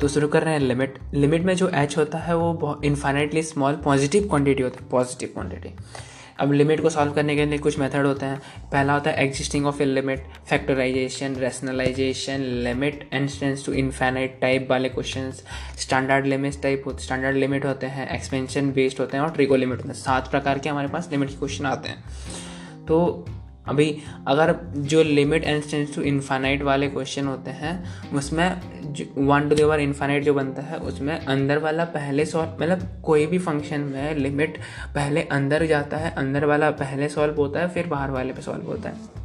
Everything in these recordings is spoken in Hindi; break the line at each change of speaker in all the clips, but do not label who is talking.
तो शुरू कर रहे हैं लिमिट लिमिट में जो एच होता है, वो इन्फाइनाइटली स्मॉल पॉजिटिव क्वांटिटी होता है पॉजिटिव क्वांटिटी अब लिमिट को सॉल्व करने के लिए कुछ मेथड होते हैं। पहला होता है existing of a limit factorization rationalization limit n tends to infinite type वाले क्वेश्चन स्टैंडर्ड लिमिट टाइप होते स्टैंडर्ड लिमिट होते हैं एक्सपेंशन बेस्ड होते हैं और ट्रिको लिमिट होते हैं। सात प्रकार के हमारे पास लिमिट के क्वेश्चन आते हैं। तो अभी अगर जो limit n tends to infinite वाले क्वेश्चन होते हैं, उसमें वन टू देवर इन्फानाइट जो बनता है, उसमें अंदर वाला पहले सॉल्व मतलब कोई भी फ़ंक्शन में लिमिट पहले अंदर जाता है, अंदर वाला पहले सॉल्व होता है, फिर बाहर वाले पे सॉल्व होता है।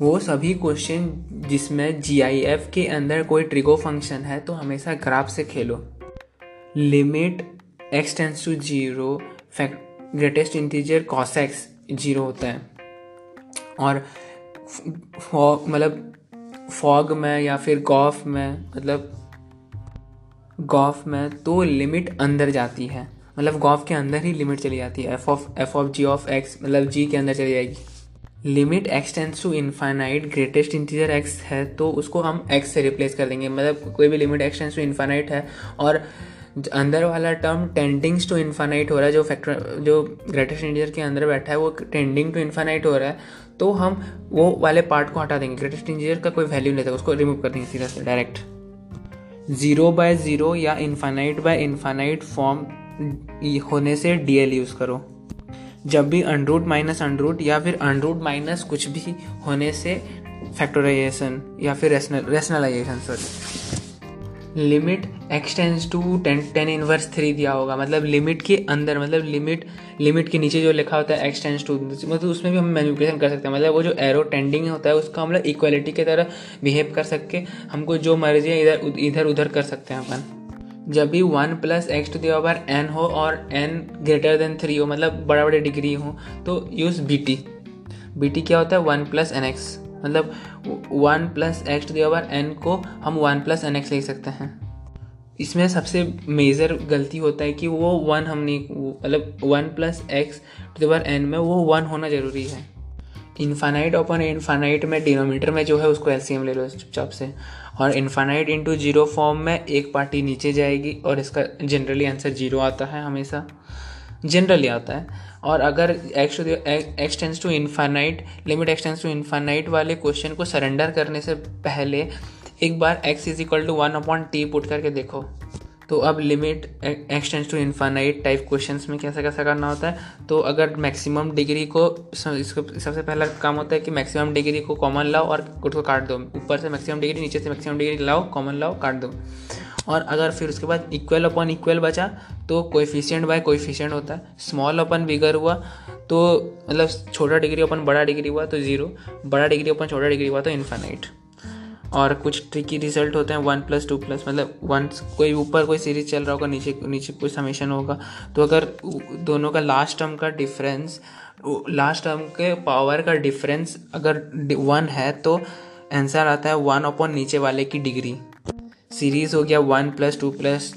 वो सभी क्वेश्चन जिसमें GIF के अंदर कोई ट्रिगो फ़ंक्शन है तो हमेशा ग्राफ से खेलो। Limit x tends to zero greatest integer cos x zero होता है। और मतलब फॉग में या फिर गॉफ में मतलब गॉफ में तो लिमिट अंदर जाती है। मतलब गॉफ के अंदर ही लिमिट चली जाती है। F of f of ji of x मतलब जी के अंदर चली जाएगी। Limit x tends to infinite greatest integer X है तो उसको हम एक्स से रिप्लेस कर देंगे। मतलब कोई भी limit x tends to infinite है। और अंदर वाला टर्म टेंडिंग्स टू इन्फानाइट हो रहा है, जो फैक्टर जो ग्रेटेस्ट इंटीजर के अंदर बैठा है, वो टेंडिंग टू इन्फानाइट हो रहा है तो हम वो वाले पार्ट को हटा देंगे। ग्रेटेस्ट इंटीजर का कोई वैल्यू नहीं था, उसको रिमूव कर देंगे सीधा से डायरेक्ट ज़ीरो बाय ज़ीरो या इन्फानाइट बाय इन्फानाइट फॉर्म होने से डीएल यूज़ करो। जब भी अनरूट माइनस अनरूट या फिर अनरूट माइनस कुछ भी होने से फैक्टराइजेशन या फिर rationalization sorry limit x tends to tan tan inverse three दिया होगा। मतलब लिमिट के अंदर मतलब लिमिट लिमिट के नीचे जो लिखा होता है एक्सटेंस टू मतलब उसमें भी हम मैनिपुलेशन कर सकते हैं। मतलब वो जो एरो टेंडिंग होता है, उसका मतलब इक्वलिटी की तरह बिहेव कर सके हमको जो मर्ज़ी है इधर इधर, उधर कर सकते हैं अपन। जब भी one plus x to the power n हो और एन ग्रेटर देन थ्री हो मतलब बड़ा बड़े डिग्री हो तो use B T B T क्या होता है? वन प्लस एन एक्स मतलब one plus x to the power n को हम वन प्लस एन एक्स लिख सकते हैं। इसमें सबसे मेजर गलती होता है कि वो वन हम नहीं मतलब one plus X to the power N में वो वन होना ज़रूरी है। इन्फानाइट ओपन इन्फानाइट में डिनोमीटर में जो है उसको एलसीएम ले लो चुपचाप से। और इन्फानाइट इंटू ज़ीरो फॉर्म में एक पार्टी नीचे जाएगी और इसका जनरली आंसर ज़ीरो आता है हमेशा। जनरली आता है। और अगर x to infinite limit x tends to infinite वाले क्वेश्चन को सरेंडर करने से पहले एक बार x is equal to one upon t put करके देखो। तो अब limit x tends to infinite type questions में कैसा कैसा करना होता है। तो अगर मैक्सिमम डिग्री को, इसको सबसे पहला काम होता है कि मैक्सिमम डिग्री को कॉमन लाओ और उसको काट दो। ऊपर से मैक्सिमम डिग्री नीचे से मैक्सिमम डिग्री लाओ कॉमन लाओ, काट दो। और अगर फिर उसके बाद इक्वल अपॉन इक्वल बचा तो कोएफिशिएंट बाय कोएफिशिएंट होता है। स्मॉल अपन बिगर हुआ तो मतलब छोटा डिग्री अपन बड़ा डिग्री हुआ तो ज़ीरो बड़ा डिग्री अपन छोटा डिग्री हुआ तो इन्फानाइट और कुछ ट्रिकी रिज़ल्ट होते हैं वन प्लस टू प्लस मतलब वन कोई ऊपर कोई सीरीज़ चल रहा होगा, नीचे नीचे कोई समेशन होगा। तो अगर दोनों का लास्ट टर्म का डिफरेंस लास्ट टर्म के पावर का डिफरेंस अगर वन है तो आंसर आता है वन अपॉन नीचे वाले की डिग्री सीरीज़ हो गया one plus two plus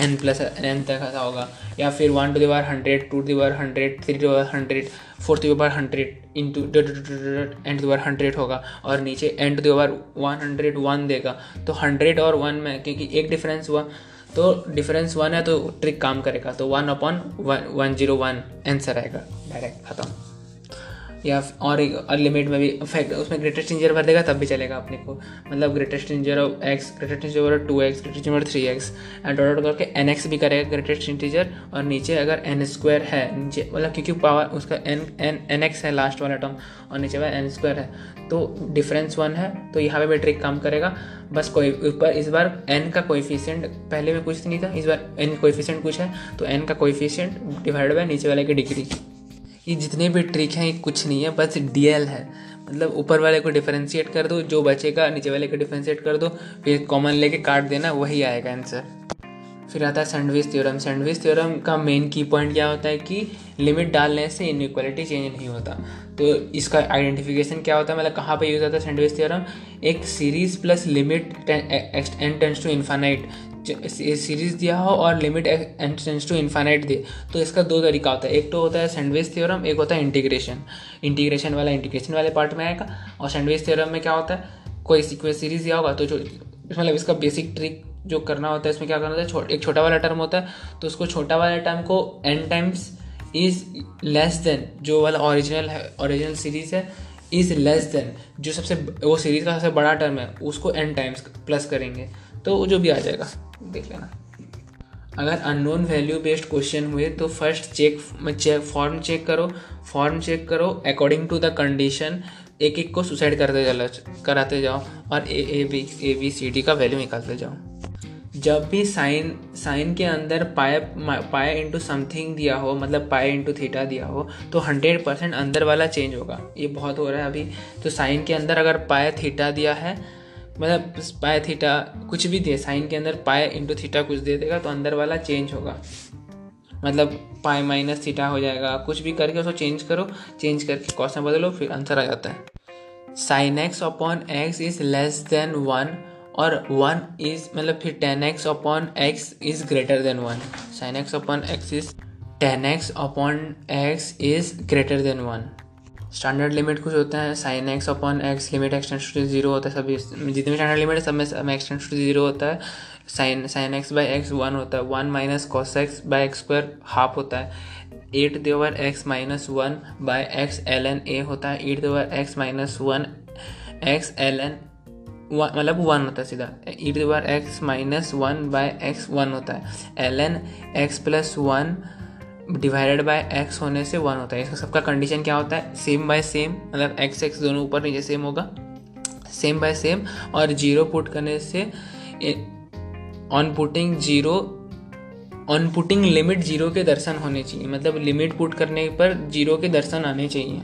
n plus n तक ऐसा होगा। या फिर one to the power hundred two the power hundred three to hundred fourth the power hundred into n to the power hundred होगा और नीचे n to the power one hundred one देगा। तो हंड्रेड और वन में, क्योंकि एक डिफरेंस हुआ तो डिफरेंस वन है तो ट्रिक काम करेगा। तो one upon one one zero one answer आएगा। डायरेक्ट खत्म। या और एक और लिमिट में भी फैक्ट उसमें ग्रेटेस्ट इंजर भर देगा, तब भी चलेगा अपने को। मतलब greatest integer of x greatest integer of two x greatest integer three x and dot करके एन एक्स भी करेगा ग्रेटेस्ट इंटीजर और नीचे अगर एन स्क्वायर है, नीचे मतलब क्योंकि पावर उसका एन एन एन एक्स है लास्ट वाला टर्म और नीचे वाला एन स्क्वायर है तो डिफरेंस वन है तो यहाँ पे भी ट्रिक काम करेगा। बस कोई ऊपर इस बार एन का कोइफिशिएंट पहले में कुछ नहीं था, इस बार एन कोइफिशिएंट कुछ है तो एन का कोइफिशिएंट डिवाइड बाय नीचे वाले की डिग्री ये जितने भी ट्रिक हैं, ये कुछ नहीं है, बस डीएल है। मतलब ऊपर वाले को डिफ्रेंशिएट कर दो, जो बचेगा, नीचे वाले को डिफ्रेंशिएट कर दो, फिर कॉमन लेके काट देना, वही आएगा आंसर फिर आता है सैंडविच थ्योरम सैंडविच थ्योरम का मेन की पॉइंट क्या होता है कि लिमिट डालने से इनक्वालिटी चेंज नहीं होता। तो इसका आइडेंटिफिकेशन क्या होता है? मतलब कहाँ पे यूज़ होता है सैंडविच थ्योरम एक series plus limit n tends to infinite series दिया हो और लिमिट टेंस टू इन्फानाइट दे। तो इसका दो तरीका होता है। एक तो होता है सैंडविच थ्योरम एक होता है इंटीग्रेशन इंटीग्रेशन वाला इंटीग्रेशन वाले पार्ट में आएगा और सैंडविच थ्योरम में क्या होता है? कोई कोई सीरीज़ दिया होगा तो जो मतलब इसका बेसिक ट्रिक जो करना होता है, इसमें क्या करना होता है? एक छोटा वाला टर्म होता है। तो उसको छोटा वाला टर्म को n times is less than जो वाला ओरिजिनल है ओरिजिनल सीरीज़ है इज़ लेस देन जो सबसे, वो सीरीज़ का सबसे बड़ा टर्म है, उसको एन टाइम्स प्लस करेंगे। तो वो जो भी आ जाएगा, देख लेना। अगर अननोन वैल्यू बेस्ड क्वेश्चन हुए तो first check check form check करो फॉर्म चेक करो अकॉर्डिंग टू द कंडीशन एक एक को सुसाइड करते चलो, कराते जाओ, और A A B A B C D का वैल्यू निकालते जाओ। जब भी साइन साइन के अंदर पाए पाए इंटू समथिंग दिया हो मतलब पाए इंटू थीटा दिया हो तो हंड्रेड परसेंट अंदर वाला चेंज होगा। ये बहुत हो रहा है अभी। तो साइन के अंदर अगर पाए थीटा दिया है मतलब पाए थीटा कुछ भी दे साइन के अंदर पाए इंटू थीटा कुछ दे देगा तो अंदर वाला चेंज होगा। मतलब पाए माइनस थीटा हो जाएगा। कुछ भी करके उसको चेंज करो चेंज करके कॉस में बदलो, फिर आंसर आ जाता है। Sin x upon x is less than one और वन इज़ मतलब फिर tan x upon x is greater than one sin x upon x is tan x upon x is greater than one standard limit कुछ होता है sin x upon x limit x tends to zero होता है, सभी जितने स्टैंडर्ड लिमिट है, सब में एक्सटेंस टू ज़ीरो होता है। Sin sin x by x one होता है one minus cos x by x square half होता है। E to the power x minus one by x l n a होता है e to the power x minus one x l n मतलब वन होता है सीधा। E the power x minus one by x one होता है। L n x plus one divided by x होने से वन होता है। इसका सबका कंडीशन क्या होता है? सेम बाय सेम मतलब एक्स एक्स दोनों ऊपर नीचे सेम होगा। सेम बाय सेम और ज़ीरो पुट करने से on putting zero on putting limit zero के दर्शन होने चाहिए। मतलब लिमिट पुट करने पर ज़ीरो के दर्शन आने चाहिए।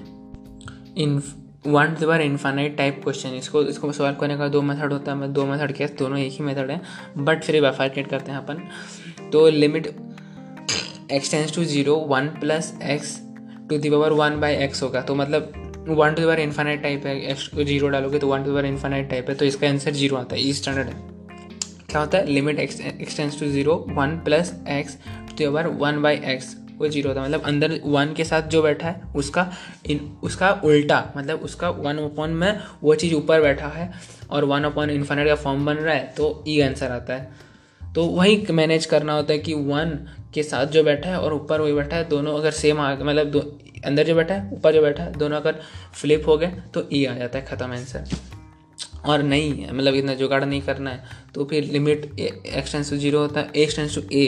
इन वन बार इन्फानाइट टाइप क्वेश्चन इसको इसको सॉल्व करने का दो मेथड होता है। दो मेथड क्या दोनों एक ही मेथड है। बट फिर बाइफार्केट करते हैं अपन। तो limit x tends to zero one plus x to the power one by x होगा। तो मतलब वन टू बार इन्फानाइट टाइप है एक्स को ज़ीरो डालोगे तो वन टू बार इन्फानाइट टाइप है तो इसका आंसर ज़ीरो आता है ई स्टैंडर्ड है। क्या होता है? Limit x x tends to zero one plus x to the power one by x वो ज़ीरो होता है। मतलब अंदर वन के साथ जो बैठा है, उसका इन, उसका उल्टा मतलब उसका वन ओपन में वो चीज़ ऊपर बैठा है और वन ओपन इन्फाइनाइट का फॉर्म बन रहा है तो ई e आंसर आता है। तो वही मैनेज करना होता है कि वन के साथ जो बैठा है और ऊपर वही बैठा है, दोनों अगर सेम आ मतलब अंदर जो बैठा है, ऊपर जो बैठा है, दोनों अगर फ्लिप हो गए तो ई e आ जाता है ख़त्म आंसर और नहीं है मतलब इतना जुगाड़ नहीं करना है तो फिर लिमिट एक्सटेंस टू ज़ीरो होता है एक्सटेंस टू ए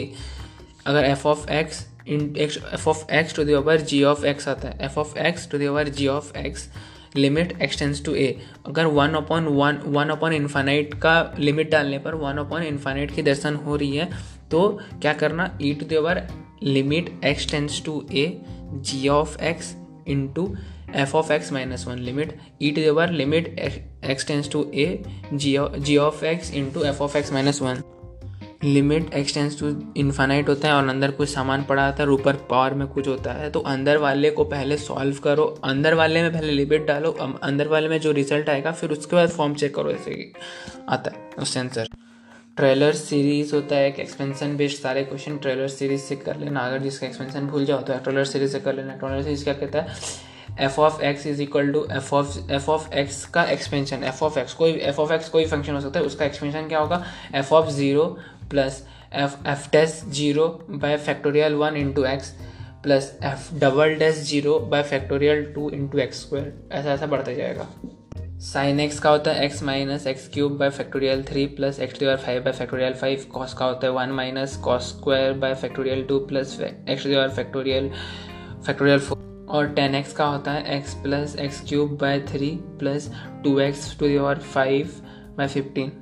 अगर f of x in x f of x to the power g of x आता है f of x to the power g of x limit x tends to a अगर one upon one one upon infinite का लिमिट डालने पर वन अपॉन इन्फानाइट की दर्शन हो रही है तो क्या करना e to the power limit x tends to a g of x into f of x minus one limit e to the power limit x tends to a g of x into f of x minus one limit x tends to infinite होता है और अंदर कुछ सामान पड़ा होता है ऊपर पावर में कुछ होता है तो अंदर वाले को पहले सॉल्व करो। अंदर वाले में पहले लिमिट डालो अंदर वाले में जो रिज़ल्ट आएगा, फिर उसके बाद फॉर्म चेक करो ऐसे आता है उससे आंसर ट्रेलर सीरीज़ होता है, एक एक्सपेंशन बेस्ड सारे क्वेश्चन ट्रेलर सीरीज़ से कर लेना। अगर जिसका एक्सपेंशन भूल जाओ तो ट्रेलर सीरीज़ से कर लेना। ट्रेलर सीरीज़ क्या कहता है? F of x is equal to f of f of x का एक्सपेंशन एफ़ ऑफ़ एक्स कोई एफ़ ऑफ़ एक्स कोई फ़ंक्शन हो सकता है, उसका एक्सपेंशन क्या होगा? F of zero plus f f dash zero by factorial one into x plus f double dash zero by factorial two into x square ऐसा ऐसा बढ़ता जाएगा। साइन एक्स का होता है x minus x cube by factorial three plus x to five by factorial five. Cos का होता है one minus cos square by factorial two plus x to factorial factorial four. और टेन एक्स का होता है x plus x cube by three plus two x to five by fifteen.